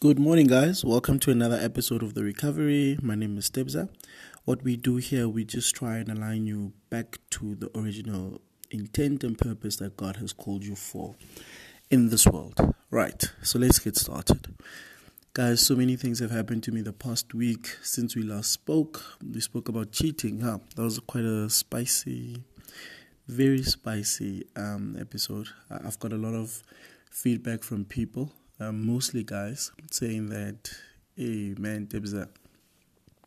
Good morning, guys. Welcome to another episode of The Recovery. My name is Stebza. What we do here, we just try and align you back to the original intent and purpose that God has called you for in this world. Right, so let's get started. Guys, so many things have happened to me the past week since we last spoke. We spoke about cheating, huh? That was quite a spicy, very spicy um, episode. I've got a lot of feedback from people um, mostly guys saying that, hey man, Stebza,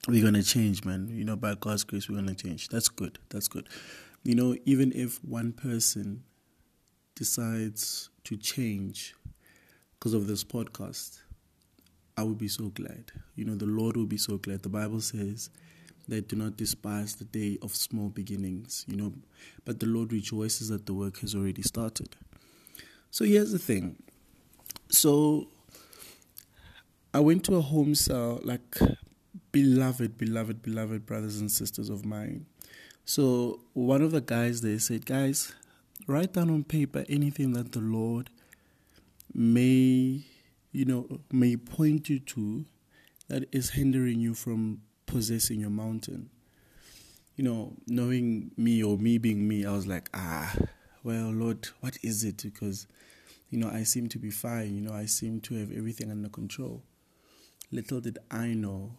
we're gonna change, man. You know, by God's grace, we're gonna change. That's good. That's good. You know, even if one person decides to change because of this podcast, I would be so glad. You know, the Lord will be so glad. The Bible says that do not despise the day of small beginnings, you know, but the Lord rejoices that the work has already started. So here's the thing so I went to a home cell, like beloved, beloved, beloved brothers and sisters of mine. So one of the guys there said, Guys, write down on paper anything that the Lord may, you know, may point you to that is hindering you from possessing your mountain. You know, knowing me or me being me, I was like, ah, well, Lord, what is it? Because you know, I seem to be fine. You know, I seem to have everything under control. Little did I know,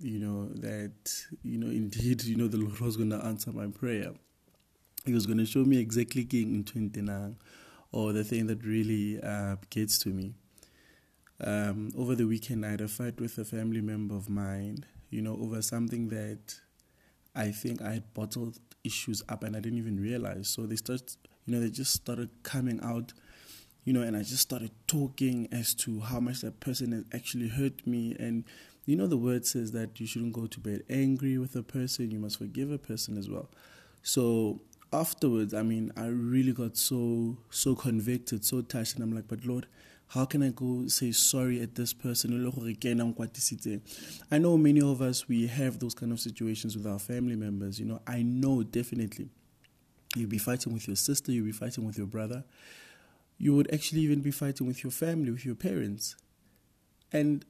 you know, that, you know, indeed, you know, the Lord was going to answer my prayer. He was going to show me exactly King in 29 or the thing that really uh, gets to me. Um, over the weekend, I had a fight with a family member of mine, you know, over something that I think I had bottled issues up and I didn't even realize. So they start, you know, they just started coming out you know, and I just started talking as to how much that person has actually hurt me. And you know, the word says that you shouldn't go to bed angry with a person, you must forgive a person as well. So afterwards, I mean, I really got so, so convicted, so touched, and I'm like, but Lord, how can I go say sorry at this person? I know many of us we have those kind of situations with our family members. You know, I know definitely you'll be fighting with your sister, you'll be fighting with your brother you would actually even be fighting with your family, with your parents. And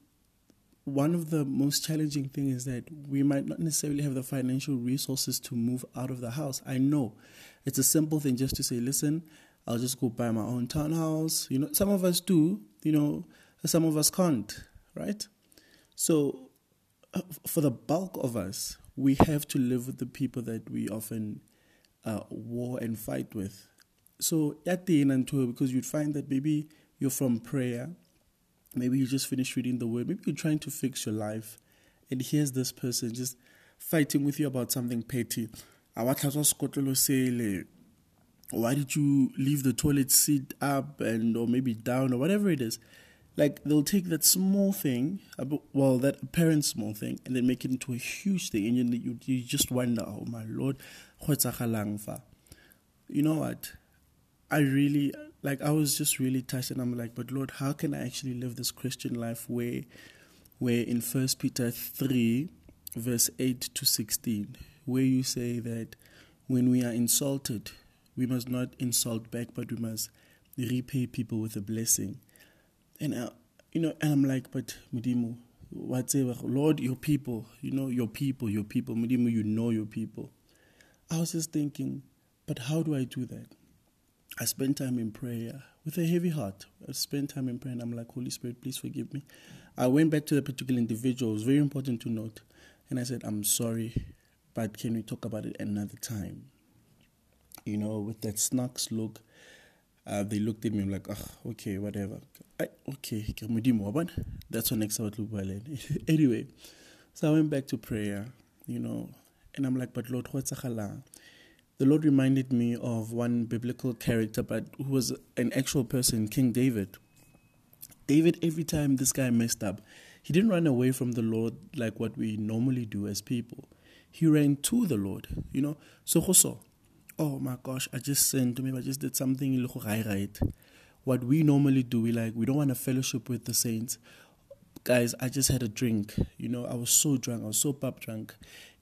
one of the most challenging things is that we might not necessarily have the financial resources to move out of the house. I know it's a simple thing just to say, listen, I'll just go buy my own townhouse. You know, some of us do, you know, some of us can't, right? So, uh, for the bulk of us, we have to live with the people that we often uh, war and fight with so at the end and to because you'd find that maybe you're from prayer, maybe you just finished reading the word, maybe you're trying to fix your life, and here's this person just fighting with you about something petty. Why did you leave the toilet seat up and or maybe down or whatever it is? Like they'll take that small thing, well, that apparent small thing, and then make it into a huge thing, and you you, just wonder, oh my lord, what's a you know what? I really like I was just really touched and I'm like, but Lord, how can I actually live this Christian life where where in first Peter three verse eight to sixteen, where you say that when we are insulted, we must not insult back, but we must repay people with a blessing. And uh, you know, and I'm like, but Mudimu, whatever, Lord, your people, you know, your people, your people, Mudimu, you know your people. I was just thinking, but how do I do that? I spent time in prayer with a heavy heart. I spent time in prayer and I'm like, Holy Spirit, please forgive me. I went back to the particular individual. It was very important to note. And I said, I'm sorry, but can we talk about it another time? You know, with that snacks look, uh, they looked at me I'm like, oh, okay, whatever. I, okay, that's what next about Anyway, so I went back to prayer, you know, and I'm like, but Lord, what's a the Lord reminded me of one biblical character, but who was an actual person, King David. David, every time this guy messed up, he didn't run away from the Lord like what we normally do as people. He ran to the Lord, you know. So, so oh my gosh, I just sinned. Maybe I just did something right. What we normally do, we like, we don't want to fellowship with the saints. Guys, I just had a drink. You know, I was so drunk. I was so pop drunk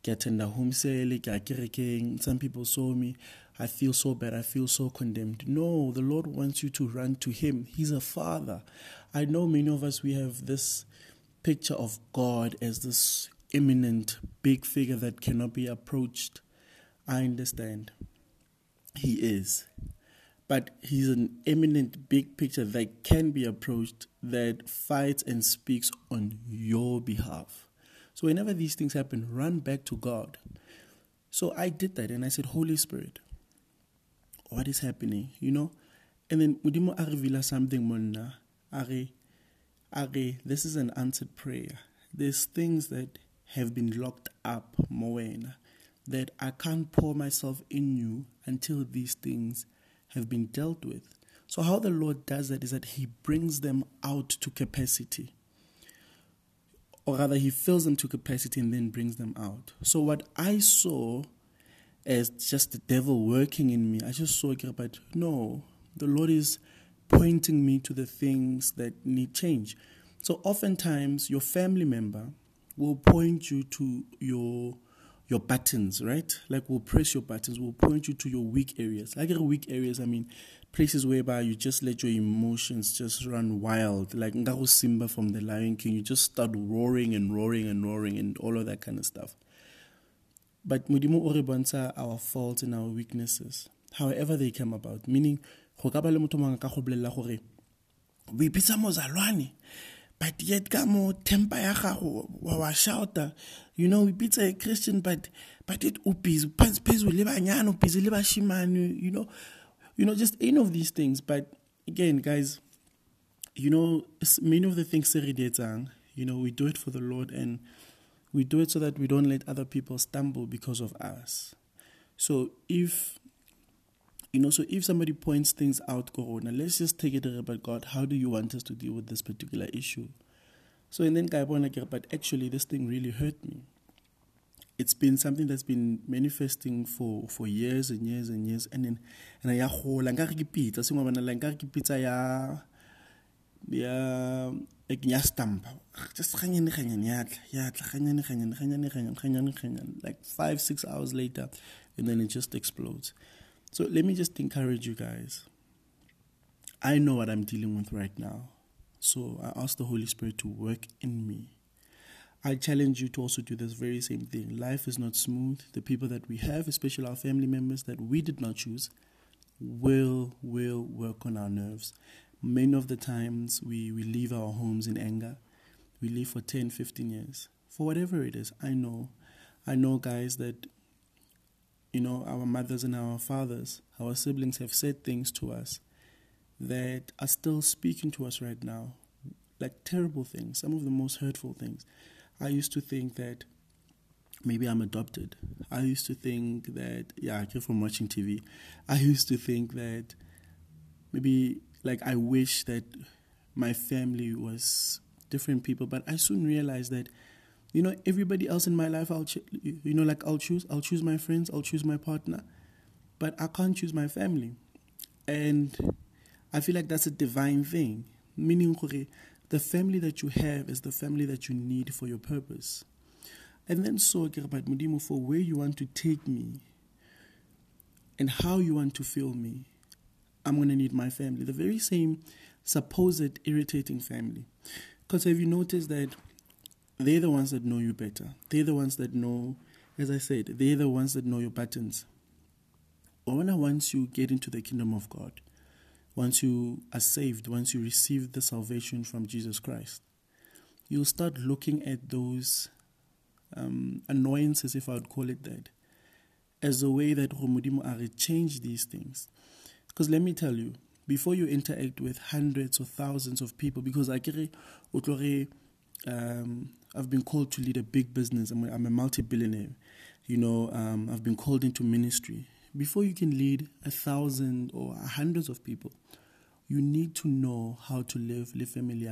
ke attenda home sale kerekeng some people saw me I feel so bad. I feel so condemned. No, the Lord wants you to run to Him. He's a Father. I know many of us, we have this picture of God as this imminent, big figure that cannot be approached. I understand. He is. But he's an eminent big picture that can be approached, that fights and speaks on your behalf. So whenever these things happen, run back to God. So I did that and I said, Holy Spirit, what is happening? You know? And then Mudimo revealed something monna. Are, are, this is an answered prayer. There's things that have been locked up, Moena, that I can't pour myself in you until these things have been dealt with. So, how the Lord does that is that He brings them out to capacity. Or rather, He fills them to capacity and then brings them out. So, what I saw as just the devil working in me, I just saw but no, the Lord is pointing me to the things that need change. So, oftentimes, your family member will point you to your your buttons, right? Like we'll press your buttons, we'll point you to your weak areas. Like your weak areas, I mean places whereby you just let your emotions just run wild. Like Ngaru Simba from the Lion King, you just start roaring and roaring and roaring and all of that kind of stuff. But Mudimo Oribonsa our faults and our weaknesses, however they come about. Meaning, go ka ba but yet ka mo temper ya gago wa wa shouta you know it's a christian but but it upis phezulu le banyana upis le bashimane you know you know just any of these things. But again guys you know many of the things you know we do it for the lord and we do it so that we don't let other people stumble because of us. So if you know, so if somebody points things out, Corona, oh, let's just take it about God. How do you want us to deal with this particular issue? So, and then Kaibona, but actually, this thing really hurt me. It's been something that's been manifesting for, for years and years and years. And then, and I hola, nka re pizza, sengwe bana la nka re pizza ya ya like ya stamp just ganyane ganyane ya tla ya tla ganyane ganyane ganyane ganyane ganyane like 5 6 hours later and then it just explodes so let me just encourage you guys. I know what I'm dealing with right now. So I ask the Holy Spirit to work in me. I challenge you to also do this very same thing. Life is not smooth. The people that we have, especially our family members that we did not choose, will will work on our nerves. Many of the times we, we leave our homes in anger. We leave for 10, 15 years. For whatever it is, I know. I know guys that you know, our mothers and our fathers, our siblings have said things to us that are still speaking to us right now, like terrible things, some of the most hurtful things. I used to think that maybe I'm adopted. I used to think that, yeah, I came from watching TV. I used to think that maybe, like, I wish that my family was different people, but I soon realized that you know, everybody else in my life, I'll, ch- you know, like I'll choose, I'll choose my friends, I'll choose my partner, but I can't choose my family. And I feel like that's a divine thing. Meaning, the family that you have is the family that you need for your purpose. And then so, about Mudimu, for where you want to take me and how you want to feel me, I'm going to need my family. The very same supposed irritating family. Because have you noticed that they're the ones that know you better. They're the ones that know, as I said, they're the ones that know your patterns. When once you get into the kingdom of God, once you are saved, once you receive the salvation from Jesus Christ, you'll start looking at those um, annoyances, if I would call it that, as a way that Romudimo are change these things. Because let me tell you, before you interact with hundreds or thousands of people, because I get um, I've been called to lead a big business. I'm a, I'm a multi-billionaire. You know, um, I've been called into ministry. Before you can lead a thousand or hundreds of people, you need to know how to live le family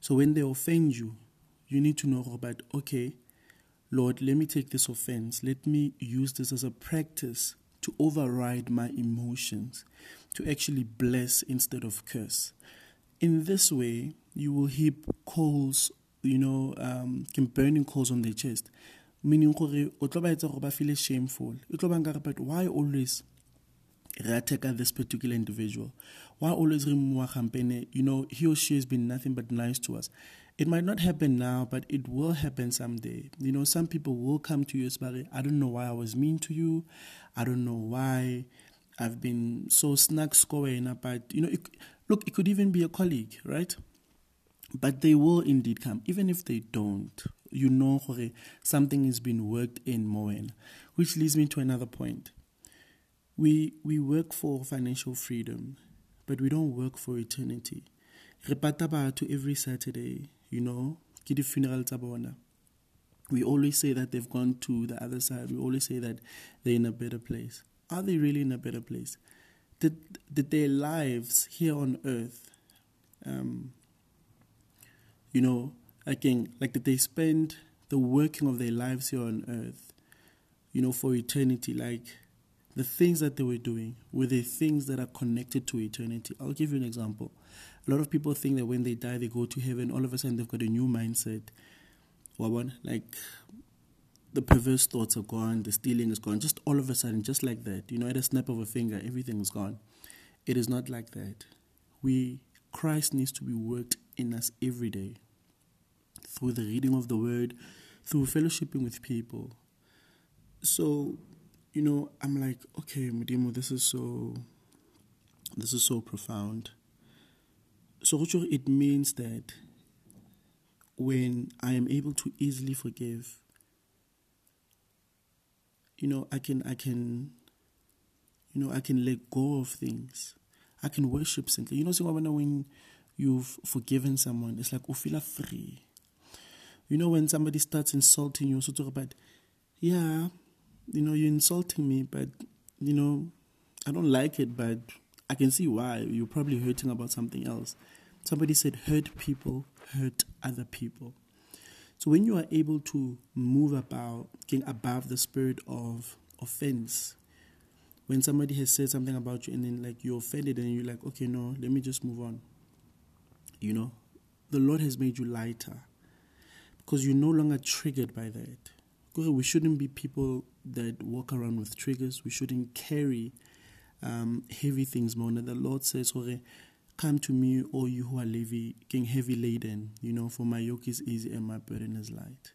So when they offend you, you need to know about okay, Lord, let me take this offense. Let me use this as a practice to override my emotions, to actually bless instead of curse. In this way, you will heap coals, you know, um, can burning coals on their chest. meaning gore o tlo ba etsa gore ba feel shameful e tlo bang but why always re attack this particular individual why always re mmua gampene you know he or she has been nothing but nice to us it might not happen now, but it will happen someday. You know, some people will come to you as I don't know why I was mean to you. I don't know why I've been so snug scoring. But, you know, it, look, it could even be a colleague, right? But they will indeed come. Even if they don't, you know something has been worked in Moen, Which leads me to another point. We, we work for financial freedom, but we don't work for eternity. To every Saturday you know, funeral. We always say that they've gone to the other side. We always say that they're in a better place. Are they really in a better place? Did, did their lives here on earth, um, you know, again, like did they spend the working of their lives here on earth, you know, for eternity? Like the things that they were doing were the things that are connected to eternity? I'll give you an example. A lot of people think that when they die, they go to heaven. All of a sudden, they've got a new mindset. Like the perverse thoughts are gone, the stealing is gone. Just all of a sudden, just like that, you know, at a snap of a finger, everything is gone. It is not like that. We Christ needs to be worked in us every day through the reading of the word, through fellowshipping with people. So, you know, I'm like, okay, Mudimo, this is so this is so profound. So it means that when I am able to easily forgive, you know, I can I can you know, I can let go of things. I can worship simply. You know, so when you've forgiven someone, it's like you feel free. You know, when somebody starts insulting you, so talk about, yeah, you know, you're insulting me, but you know, I don't like it, but I can see why. You're probably hurting about something else. Somebody said, hurt people hurt other people. So when you are able to move about, getting above the spirit of offense, when somebody has said something about you and then like you're offended and you're like, okay, no, let me just move on. You know, the Lord has made you lighter because you're no longer triggered by that. We shouldn't be people that walk around with triggers. We shouldn't carry um, heavy things more. And the Lord says, Come to me, all you who are heavy, heavy laden, you know, for my yoke is easy and my burden is light.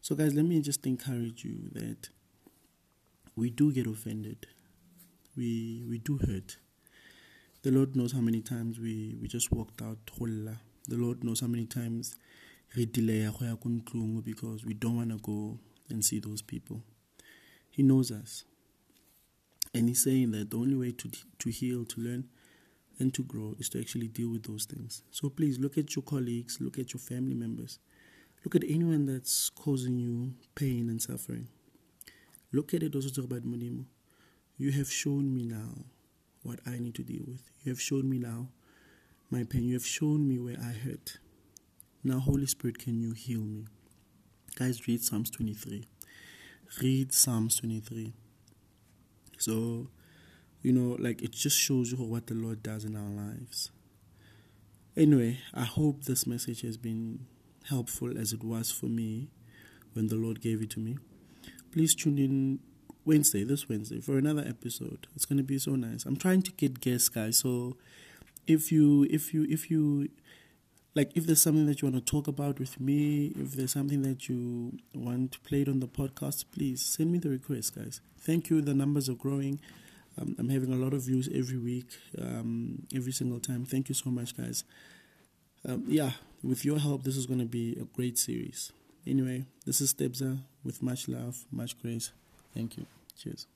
So, guys, let me just encourage you that we do get offended, we we do hurt. The Lord knows how many times we, we just walked out holla. The Lord knows how many times we delay because we don't want to go and see those people. He knows us. And he's saying that the only way to, to heal, to learn, and to grow is to actually deal with those things. So please look at your colleagues, look at your family members, look at anyone that's causing you pain and suffering. Look at it also about Mudimo. You have shown me now what I need to deal with. You have shown me now my pain. You have shown me where I hurt. Now, Holy Spirit, can you heal me? Guys, read Psalms 23. Read Psalms 23. So, you know, like it just shows you what the Lord does in our lives. Anyway, I hope this message has been helpful as it was for me when the Lord gave it to me. Please tune in Wednesday, this Wednesday, for another episode. It's going to be so nice. I'm trying to get guests, guys. So if you, if you, if you, like if there's something that you want to talk about with me, if there's something that you want played on the podcast, please send me the request, guys. Thank you. The numbers are growing. Um, I'm having a lot of views every week, um, every single time. Thank you so much, guys. Um, yeah, with your help, this is going to be a great series. Anyway, this is Stebza with much love, much grace. Thank you. Cheers.